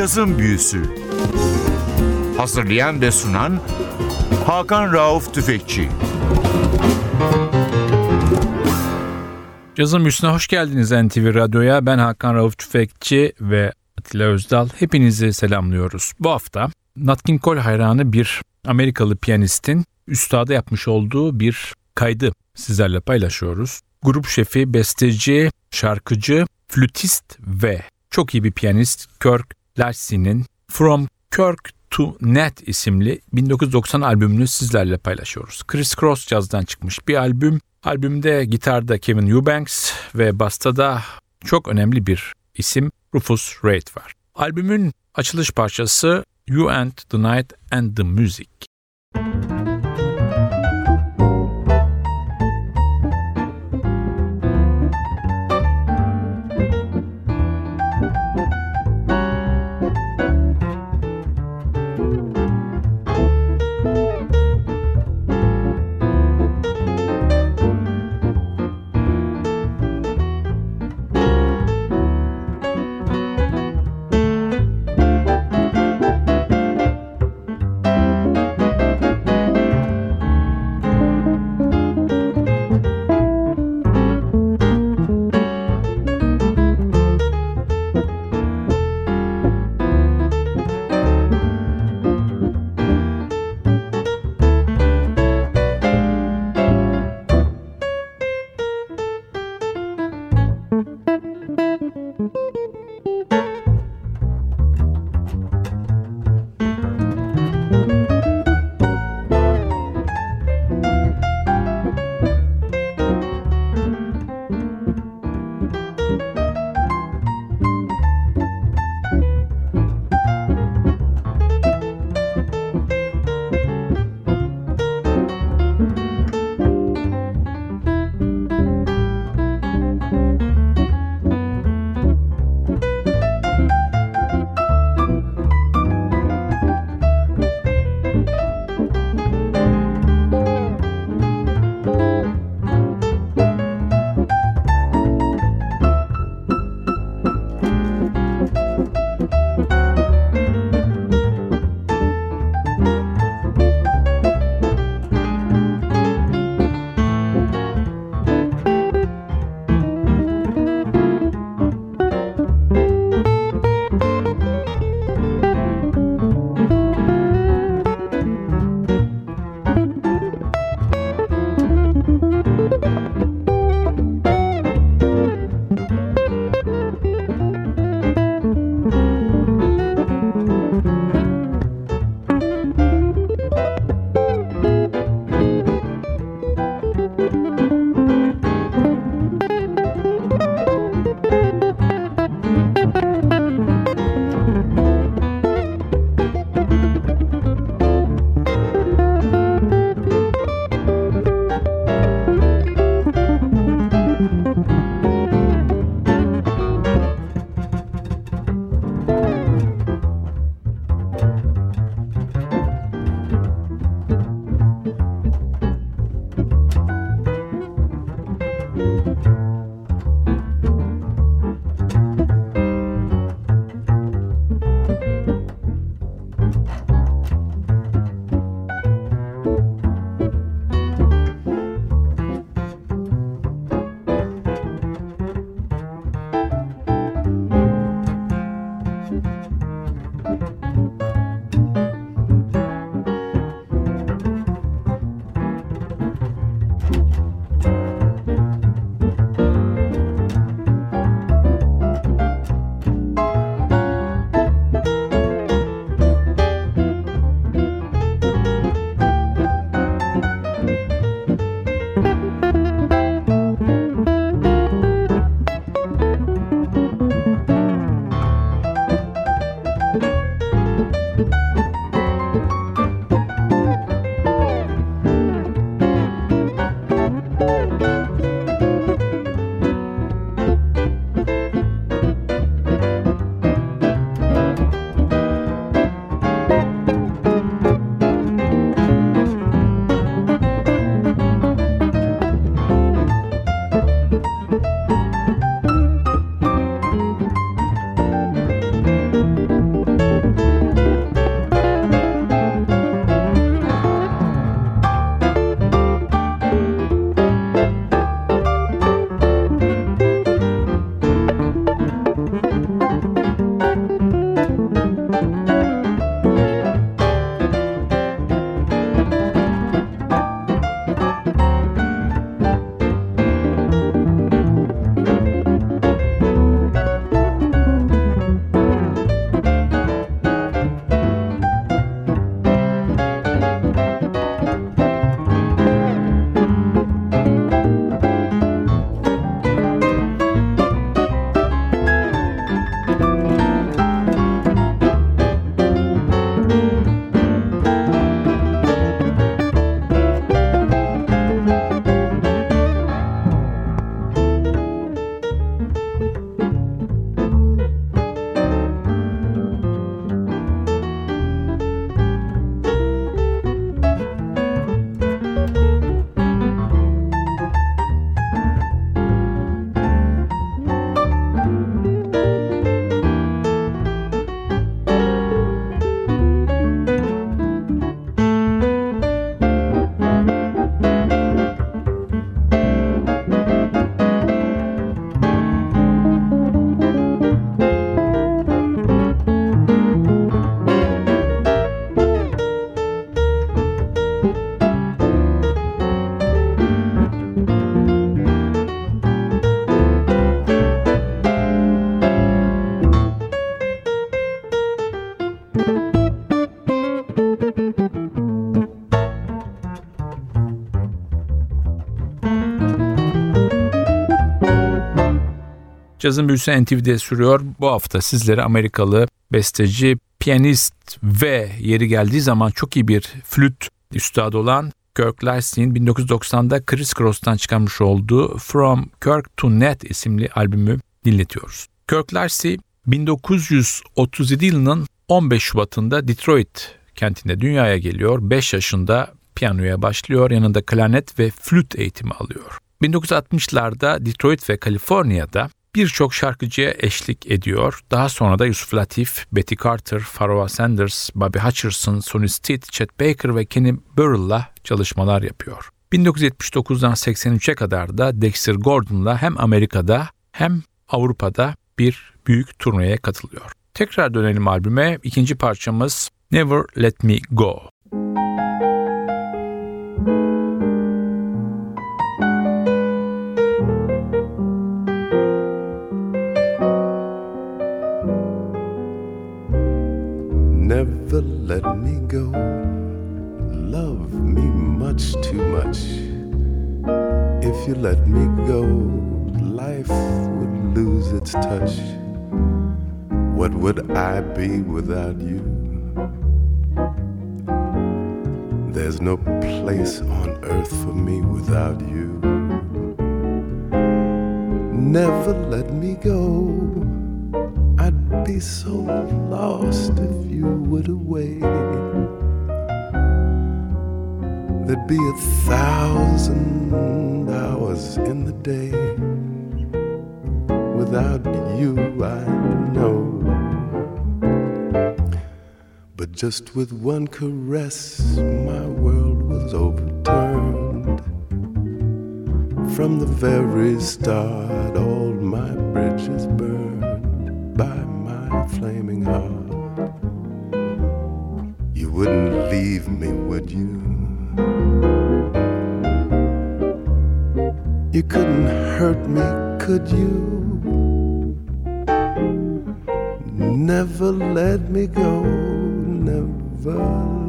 Cazın Büyüsü Hazırlayan ve sunan Hakan Rauf Tüfekçi Cazın Büyüsü'ne hoş geldiniz NTV Radyo'ya. Ben Hakan Rauf Tüfekçi ve Atilla Özdal. Hepinizi selamlıyoruz. Bu hafta Nat King Cole hayranı bir Amerikalı piyanistin üstada yapmış olduğu bir kaydı sizlerle paylaşıyoruz. Grup şefi, besteci, şarkıcı, flütist ve çok iyi bir piyanist Kirk Larsey'nin From Kirk to Net isimli 1990 albümünü sizlerle paylaşıyoruz. Chris Cross Jazz'dan çıkmış bir albüm. Albümde gitarda Kevin Eubanks ve basta da çok önemli bir isim Rufus Reid var. Albümün açılış parçası You and the Night and the Music. Cazın büyüsü NTV'de sürüyor. Bu hafta sizlere Amerikalı besteci, piyanist ve yeri geldiği zaman çok iyi bir flüt üstadı olan Kirk Larson 1990'da Chris Cross'tan çıkarmış olduğu From Kirk to Net isimli albümü dinletiyoruz. Kirk Larson 1937 yılının 15 Şubat'ında Detroit kentinde dünyaya geliyor. 5 yaşında piyanoya başlıyor. Yanında klarnet ve flüt eğitimi alıyor. 1960'larda Detroit ve Kaliforniya'da birçok şarkıcıya eşlik ediyor. Daha sonra da Yusuf Latif, Betty Carter, Pharoah Sanders, Bobby Hutcherson, Sonny Stitt, Chet Baker ve Kenny Burrell'la çalışmalar yapıyor. 1979'dan 83'e kadar da Dexter Gordon'la hem Amerika'da hem Avrupa'da bir büyük turneye katılıyor. Tekrar dönelim albüme. İkinci parçamız Never Let Me Go. Never let me go. Love me much too much. If you let me go, life would lose its touch. What would I be without you? There's no place on earth for me without you. Never let me go. Be so lost if you would away. There'd be a thousand hours in the day. Without you, I know. But just with one caress, my world was overturned. From the very start, all my bridges me, would you? You couldn't hurt me, could you? Never let me go, never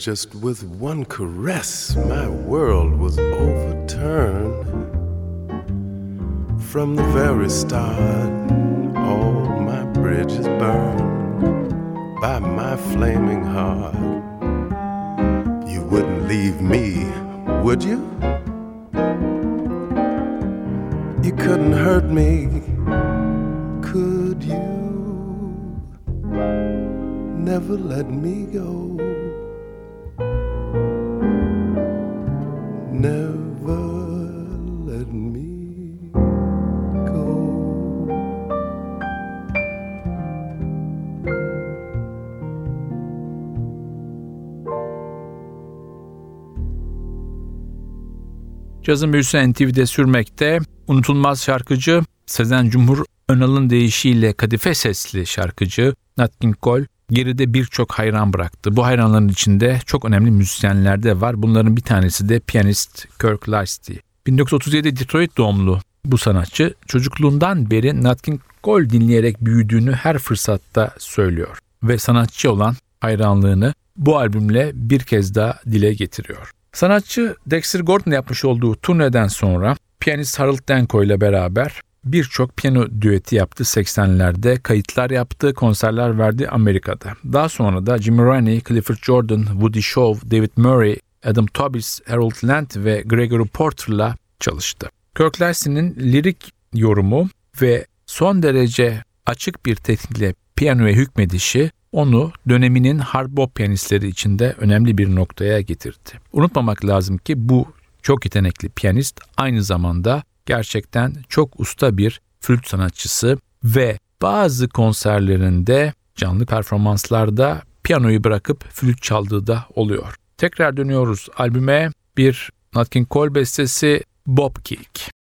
just with one caress, my world was overturned. From the very start, all my bridges burned by my flaming heart. You wouldn't leave me, would you? You couldn't hurt me, could you? Never let me go. Cazın büyüsü NTV'de sürmekte. Unutulmaz şarkıcı Sezen Cumhur Önal'ın deyişiyle kadife sesli şarkıcı Nat King Cole geride birçok hayran bıraktı. Bu hayranların içinde çok önemli müzisyenler de var. Bunların bir tanesi de piyanist Kirk Lightsey. 1937 Detroit doğumlu bu sanatçı çocukluğundan beri Nat King Cole dinleyerek büyüdüğünü her fırsatta söylüyor ve sanatçı olan hayranlığını bu albümle bir kez daha dile getiriyor. Sanatçı Dexter Gordon yapmış olduğu turneden sonra piyanist Harold Danko ile beraber birçok piyano düeti yaptı 80'lerde, kayıtlar yaptı, konserler verdi Amerika'da. Daha sonra da Jimmy Roney, Clifford Jordan, Woody Shaw, David Murray, Adam Tobis, Harold Land ve Gregory Porter'la çalıştı. Kirk Larson'ın lirik yorumu ve son derece açık bir teknikle piyanoya hükmedişi onu döneminin hard bop piyanistleri içinde önemli bir noktaya getirdi. Unutmamak lazım ki bu çok yetenekli piyanist aynı zamanda gerçekten çok usta bir flüt sanatçısı ve bazı konserlerinde canlı performanslarda piyanoyu bırakıp flüt çaldığı da oluyor. Tekrar dönüyoruz albüme bir Nat King Cole bestesi Bob Kick.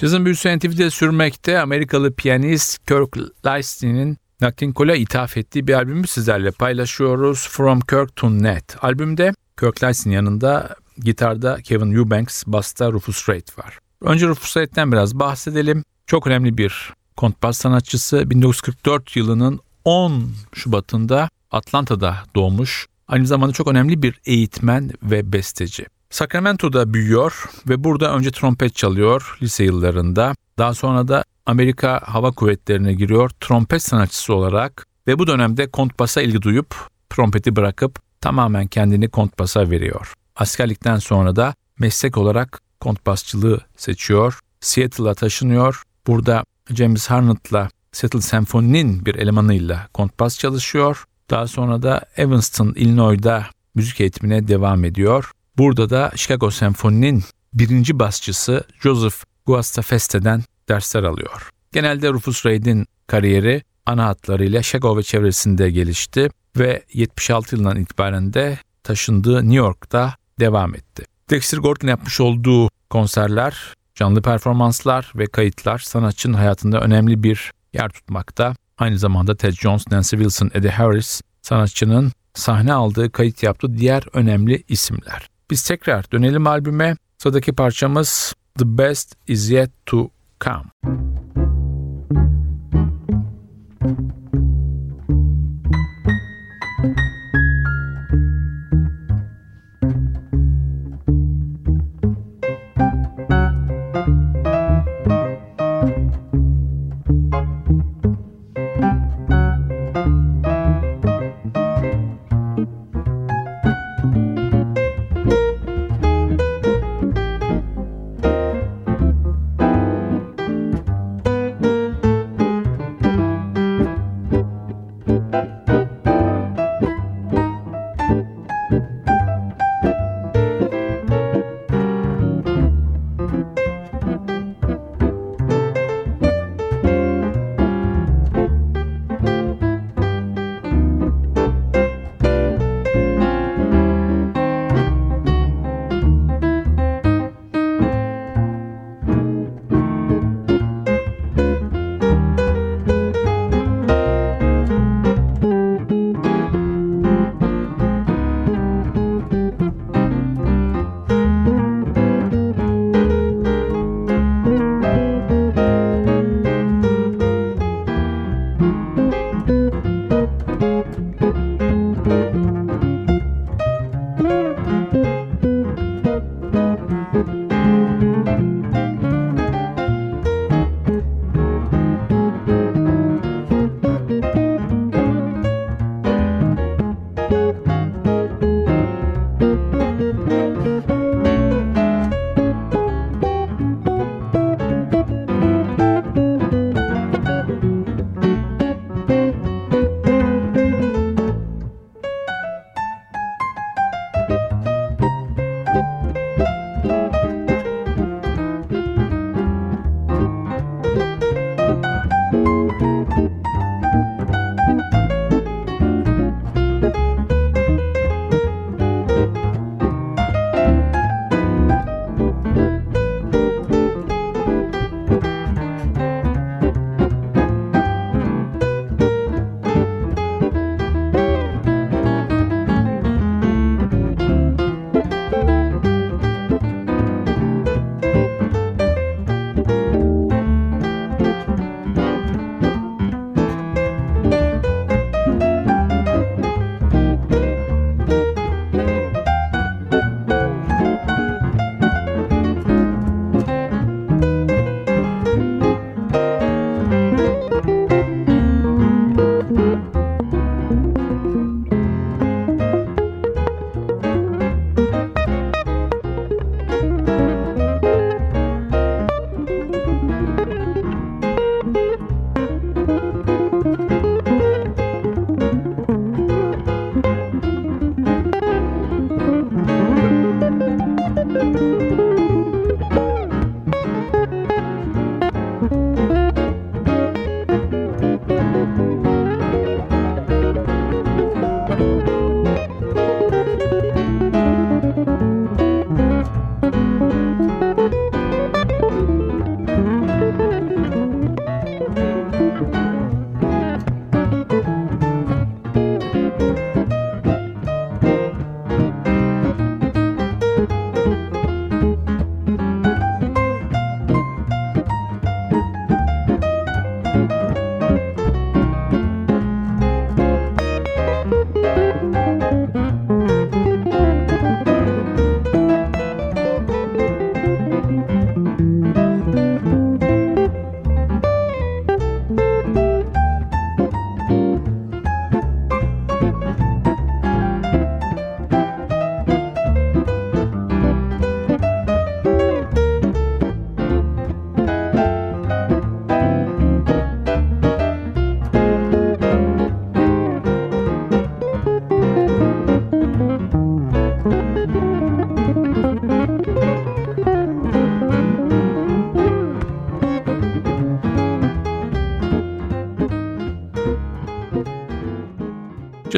Cazın büyüsü NTV'de sürmekte Amerikalı piyanist Kirk Lightsey'nin Nat Cole'a ithaf ettiği bir albümü sizlerle paylaşıyoruz. From Kirk to Nat. Albümde Kirk Lightsey'nin yanında gitarda Kevin Eubanks, basta Rufus Wright var. Önce Rufus Wright'ten biraz bahsedelim. Çok önemli bir kontrbas sanatçısı. 1944 yılının 10 Şubat'ında Atlanta'da doğmuş. Aynı zamanda çok önemli bir eğitmen ve besteci. Sacramento'da büyüyor ve burada önce trompet çalıyor lise yıllarında. Daha sonra da Amerika Hava Kuvvetleri'ne giriyor trompet sanatçısı olarak ve bu dönemde kontbasa ilgi duyup trompeti bırakıp tamamen kendini kontbasa veriyor. Askerlikten sonra da meslek olarak kontbasçılığı seçiyor. Seattle'a taşınıyor. Burada James Harnet'la Seattle Senfoni'nin bir elemanıyla kontbas çalışıyor. Daha sonra da Evanston, Illinois'da müzik eğitimine devam ediyor. Burada da Chicago Senfoni'nin birinci basçısı Joseph Guastafeste'den dersler alıyor. Genelde Rufus Reid'in kariyeri ana hatlarıyla Chicago ve çevresinde gelişti ve 76 yılından itibaren de taşındığı New York'ta devam etti. Dexter Gordon yapmış olduğu konserler, canlı performanslar ve kayıtlar sanatçının hayatında önemli bir yer tutmakta. Aynı zamanda Ted Jones, Nancy Wilson, Eddie Harris sanatçının sahne aldığı, kayıt yaptığı diğer önemli isimler. Biz tekrar dönelim albüme. Sıradaki parçamız The Best Is Yet To Come.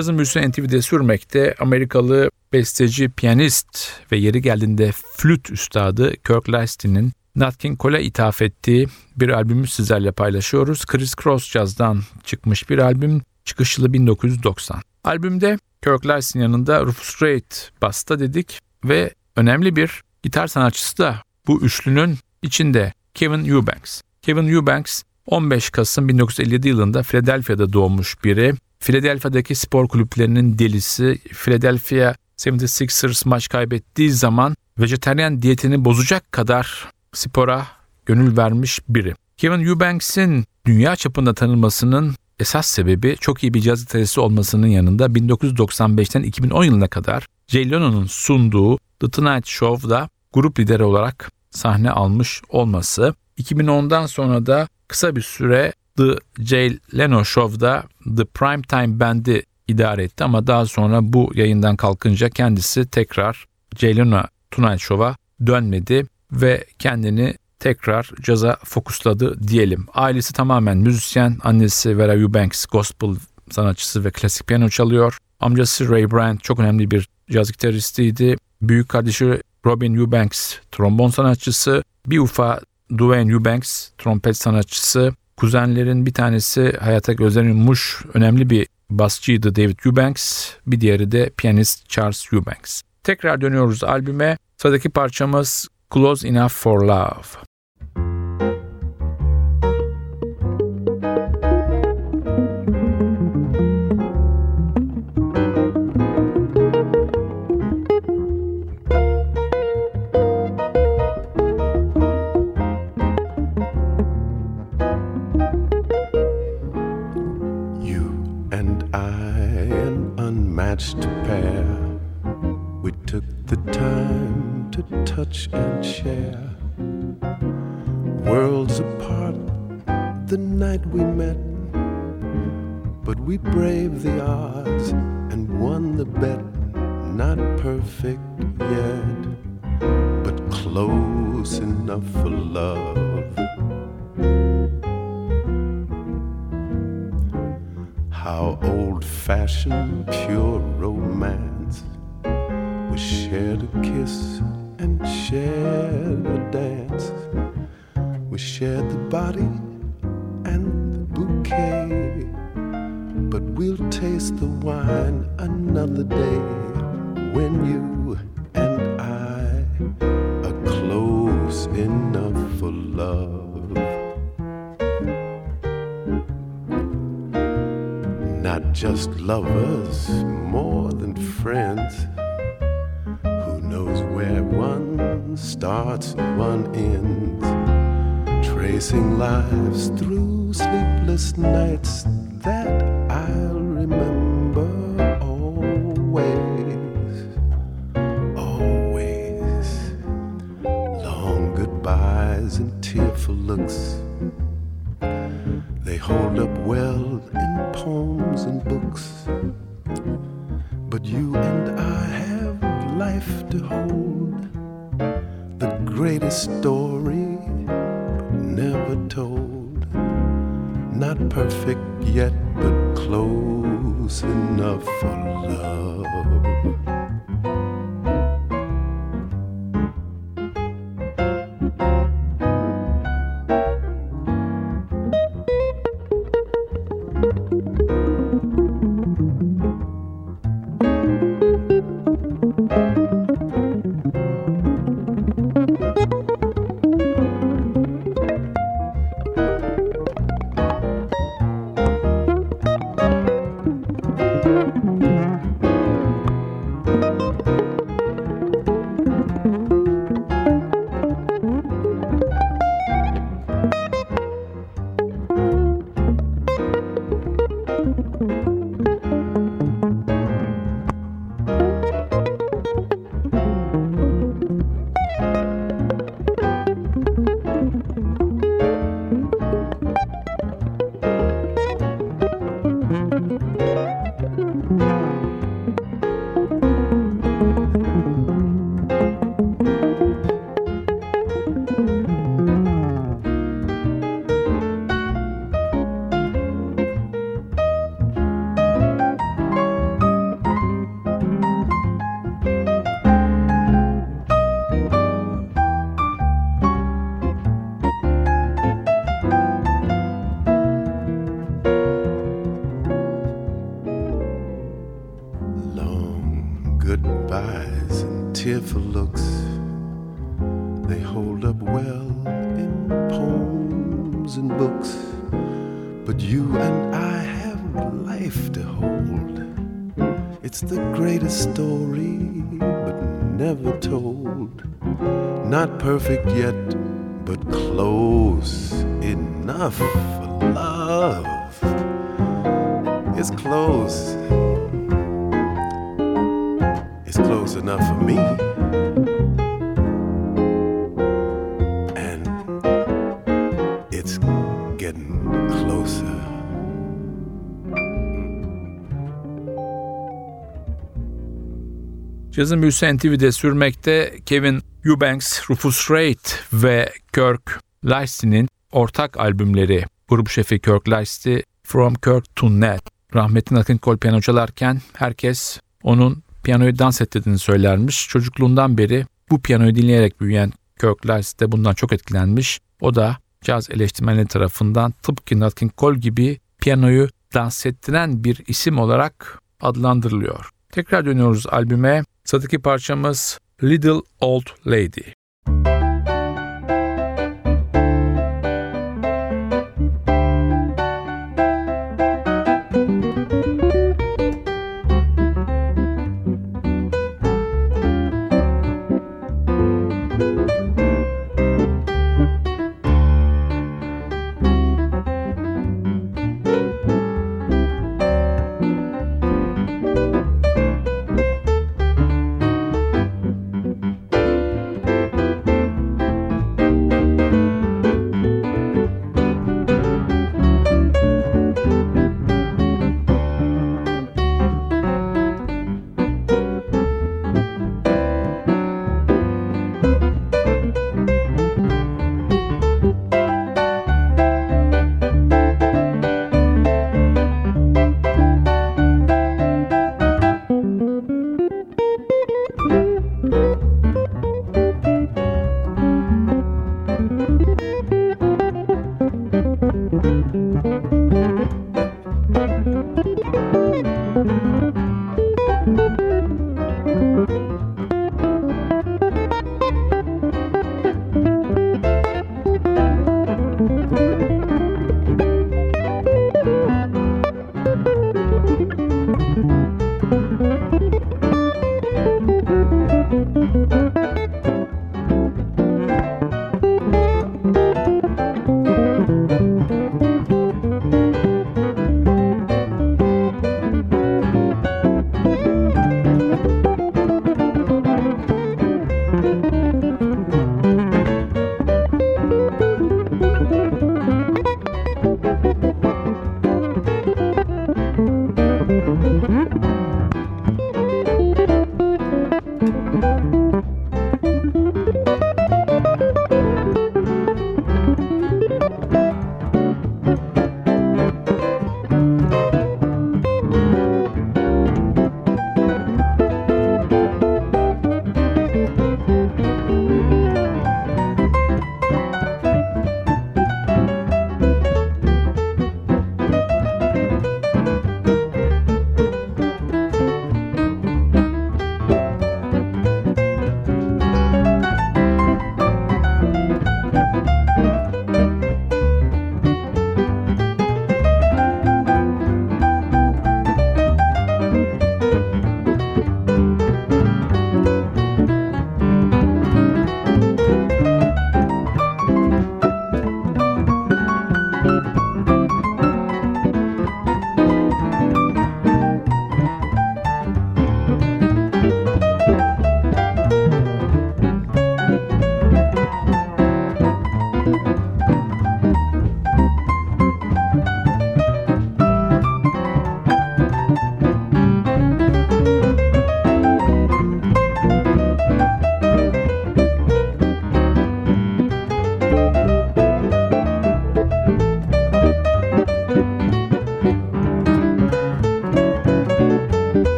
Cazın büyüsü NTV'de sürmekte Amerikalı besteci, piyanist ve yeri geldiğinde flüt üstadı Kirk Lasti'nin Nat King Cole'a ithaf ettiği bir albümü sizlerle paylaşıyoruz. Chris Cross Jazz'dan çıkmış bir albüm, çıkış yılı 1990. Albümde Kirk Larson yanında Rufus Reid basta dedik ve önemli bir gitar sanatçısı da bu üçlünün içinde Kevin Eubanks. Kevin Eubanks 15 Kasım 1957 yılında Philadelphia'da doğmuş biri. Philadelphia'daki spor kulüplerinin delisi, Philadelphia 76ers maç kaybettiği zaman vejeteryan diyetini bozacak kadar spora gönül vermiş biri. Kevin Eubanks'in dünya çapında tanınmasının esas sebebi çok iyi bir caz gitarisi olmasının yanında 1995'ten 2010 yılına kadar Jay Leno'nun sunduğu The Tonight Show'da grup lideri olarak sahne almış olması. 2010'dan sonra da kısa bir süre The Jay Leno Show'da The Primetime Band'i idare etti ama daha sonra bu yayından kalkınca kendisi tekrar Jay Leno Tonight Show'a dönmedi ve kendini tekrar caza fokusladı diyelim. Ailesi tamamen müzisyen. Annesi Vera Eubanks gospel sanatçısı ve klasik piyano çalıyor. Amcası Ray Brand çok önemli bir caz gitaristiydi. Büyük kardeşi Robin Eubanks trombon sanatçısı. Bir ufa Dwayne Eubanks trompet sanatçısı. Kuzenlerin bir tanesi hayata gözlerini yummuş önemli bir basçıydı David Eubanks. Bir diğeri de piyanist Charles Eubanks. Tekrar dönüyoruz albüme. Sıradaki parçamız Close Enough for Love. Romance we shared a kiss and shared a dance. We shared the body and the bouquet. But we'll taste the wine another day when you and I are close enough for love. Not just lovers, more than knows where one starts and one ends, tracing lives through sleepless nights that I'll remember goodbyes and tearful looks. They hold up well in poems and books. But you and I have life to hold. It's the greatest story, but never told. Not perfect yet, but close enough for love. It's close. Close enough for me. And it's getting closer. Cazın büyüsü NTV'de sürmekte Kevin Eubanks, Rufus Wright ve Kirk Lyston'in ortak albümleri grup şefi Kirk Lyston From Kirk to Ned. Rahmetli King Cole piyano çalarken herkes onun piyanoyu dans ettirdiğini söylermiş. Çocukluğundan beri bu piyanoyu dinleyerek büyüyen Kirk Lyston de bundan çok etkilenmiş. O da caz eleştirmenleri tarafından tıpkı Nat King Cole gibi piyanoyu dans ettiren bir isim olarak adlandırılıyor. Tekrar dönüyoruz albüme. Sıradaki parçamız Little Old Lady.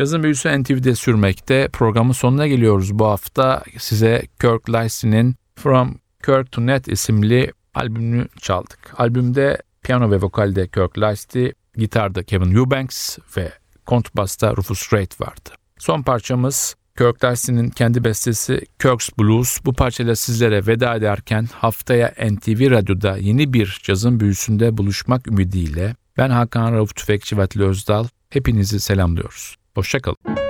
Cazın büyüsü NTV'de sürmekte. Programın sonuna geliyoruz bu hafta. Size Kirk Lacey'nin From Kirk to Net isimli albümünü çaldık. Albümde piyano ve vokalde Kirk Lacey, gitarda Kevin Eubanks ve kontbasta Rufus Wright vardı. Son parçamız Kirk Lacey'nin kendi bestesi Kirk's Blues. Bu parçayla sizlere veda ederken haftaya NTV Radyo'da yeni bir cazın büyüsünde buluşmak ümidiyle ben Hakan Rauf Tüfekçi ve Özdal hepinizi selamlıyoruz. Hoşçakalın.